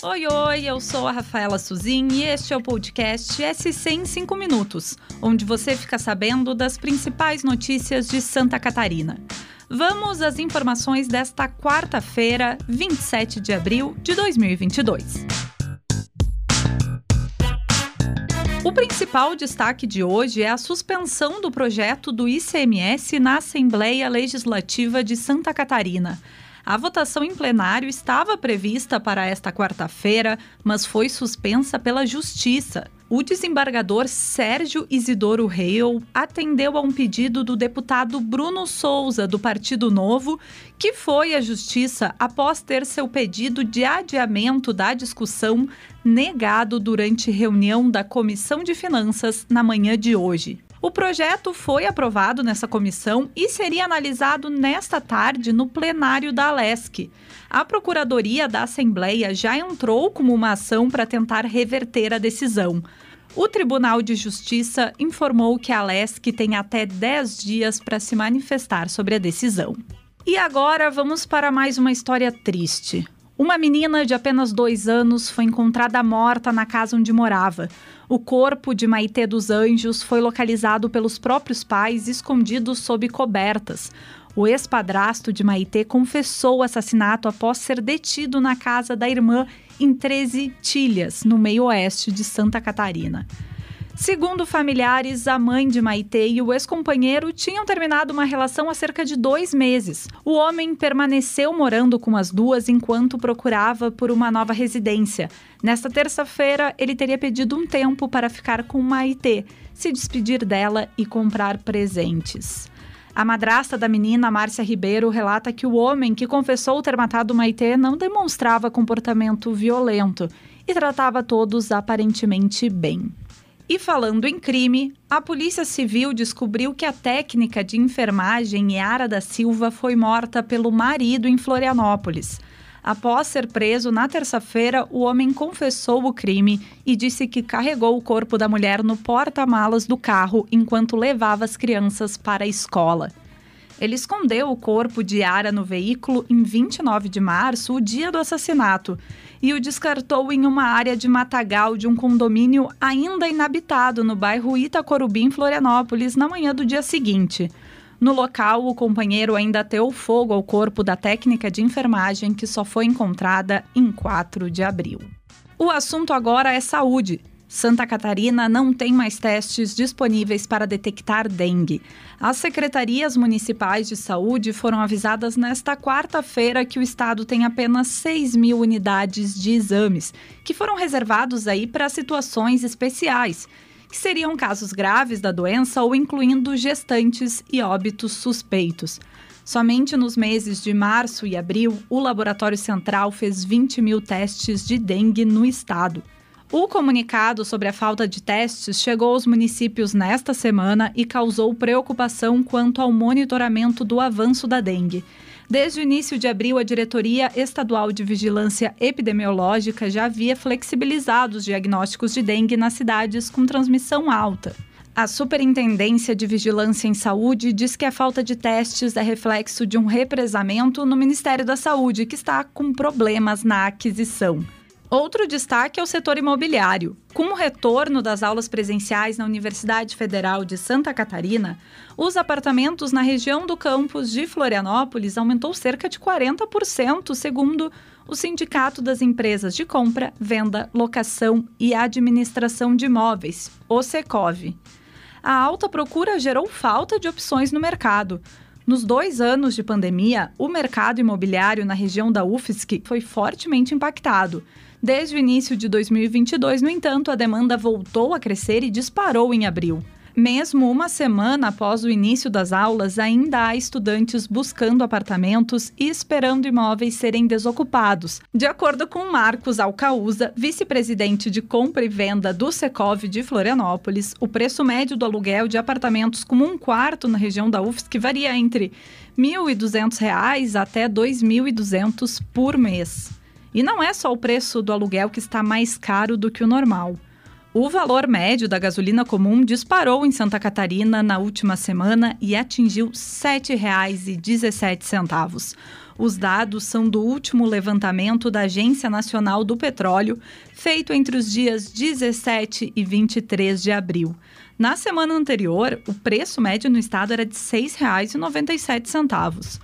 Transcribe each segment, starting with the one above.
Oi, oi, eu sou a Rafaela Suzin e este é o podcast SC em 5 Minutos, onde você fica sabendo das principais notícias de Santa Catarina. Vamos às informações desta quarta-feira, 27 de abril de 2022. O principal destaque de hoje é a suspensão do projeto do ICMS na Assembleia Legislativa de Santa Catarina. A votação em plenário estava prevista para esta quarta-feira, mas foi suspensa pela Justiça. O desembargador Sérgio Isidoro Reil atendeu a um pedido do deputado Bruno Souza, do Partido Novo, que foi à Justiça após ter seu pedido de adiamento da discussão negado durante reunião da Comissão de Finanças na manhã de hoje. O projeto foi aprovado nessa comissão e seria analisado nesta tarde no plenário da Alesc. A Procuradoria da Assembleia já entrou com uma ação para tentar reverter a decisão. O Tribunal de Justiça informou que a Alesc tem até 10 dias para se manifestar sobre a decisão. E agora vamos para mais uma história triste. Uma menina de apenas dois anos foi encontrada morta na casa onde morava. O corpo de Maitê dos Anjos foi localizado pelos próprios pais escondidos sob cobertas. O ex-padrasto de Maitê confessou o assassinato após ser detido na casa da irmã em 13 Tilhas, no meio oeste de Santa Catarina. Segundo familiares, a mãe de Maite e o ex-companheiro tinham terminado uma relação há cerca de dois meses. O homem permaneceu morando com as duas enquanto procurava por uma nova residência. Nesta terça-feira, ele teria pedido um tempo para ficar com Maite, se despedir dela e comprar presentes. A madrasta da menina, Márcia Ribeiro, relata que o homem que confessou ter matado Maite não demonstrava comportamento violento e tratava todos aparentemente bem. E falando em crime, a Polícia Civil descobriu que a técnica de enfermagem Yara da Silva foi morta pelo marido em Florianópolis. Após ser preso na terça-feira, o homem confessou o crime e disse que carregou o corpo da mulher no porta-malas do carro enquanto levava as crianças para a escola. Ele escondeu o corpo de Yara no veículo em 29 de março, o dia do assassinato, e o descartou em uma área de matagal de um condomínio ainda inabitado no bairro Itacorubim, Florianópolis, na manhã do dia seguinte. No local, o companheiro ainda ateu fogo ao corpo da técnica de enfermagem que só foi encontrada em 4 de abril. O assunto agora é saúde. Santa Catarina não tem mais testes disponíveis para detectar dengue. As secretarias municipais de saúde foram avisadas nesta quarta-feira que o estado tem apenas 6 mil unidades de exames, que foram reservados aí para situações especiais, que seriam casos graves da doença ou incluindo gestantes e óbitos suspeitos. Somente nos meses de março e abril, o Laboratório Central fez 20 mil testes de dengue no estado. O comunicado sobre a falta de testes chegou aos municípios nesta semana e causou preocupação quanto ao monitoramento do avanço da dengue. Desde o início de abril, a Diretoria Estadual de Vigilância Epidemiológica já havia flexibilizado os diagnósticos de dengue nas cidades com transmissão alta. A Superintendência de Vigilância em Saúde diz que a falta de testes é reflexo de um represamento no Ministério da Saúde, que está com problemas na aquisição. Outro destaque é o setor imobiliário. Com o retorno das aulas presenciais na Universidade Federal de Santa Catarina, os apartamentos na região do campus de Florianópolis aumentou cerca de 40%, segundo o Sindicato das Empresas de Compra, Venda, Locação e Administração de Imóveis, o Secov. A alta procura gerou falta de opções no mercado. Nos dois anos de pandemia, o mercado imobiliário na região da UFSC foi fortemente impactado. Desde o início de 2022, no entanto, a demanda voltou a crescer e disparou em abril. Mesmo uma semana após o início das aulas, ainda há estudantes buscando apartamentos e esperando imóveis serem desocupados. De acordo com Marcos Alcauza, vice-presidente de compra e venda do Secov de Florianópolis, o preço médio do aluguel de apartamentos com um quarto na região da UFSC varia entre R$ 1.200 até R$ 2.200 por mês. E não é só o preço do aluguel que está mais caro do que o normal. O valor médio da gasolina comum disparou em Santa Catarina na última semana e atingiu R$ 7,17. Os dados são do último levantamento da Agência Nacional do Petróleo, feito entre os dias 17 e 23 de abril. Na semana anterior, o preço médio no estado era de R$ 6,97.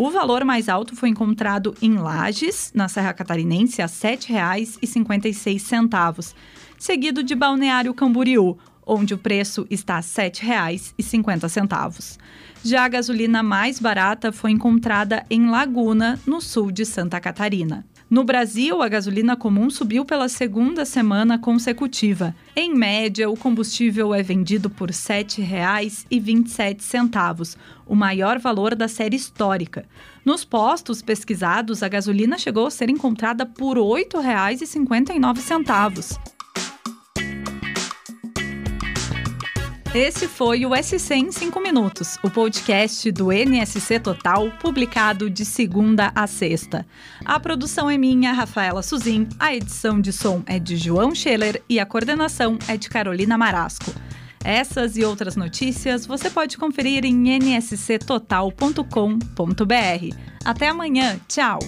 O valor mais alto foi encontrado em Lages, na Serra Catarinense, a R$ 7,56, seguido de Balneário Camboriú, onde o preço está a R$ 7,50. Já a gasolina mais barata foi encontrada em Laguna, no sul de Santa Catarina. No Brasil, a gasolina comum subiu pela segunda semana consecutiva. Em média, o combustível é vendido por R$ 7,27, o maior valor da série histórica. Nos postos pesquisados, a gasolina chegou a ser encontrada por R$ 8,59. Esse foi o SC em 5 Minutos, o podcast do NSC Total, publicado de segunda a sexta. A produção é minha, Rafaela Suzin, a edição de som é de João Scheller e a coordenação é de Carolina Marasco. Essas e outras notícias você pode conferir em nsctotal.com.br. Até amanhã, tchau!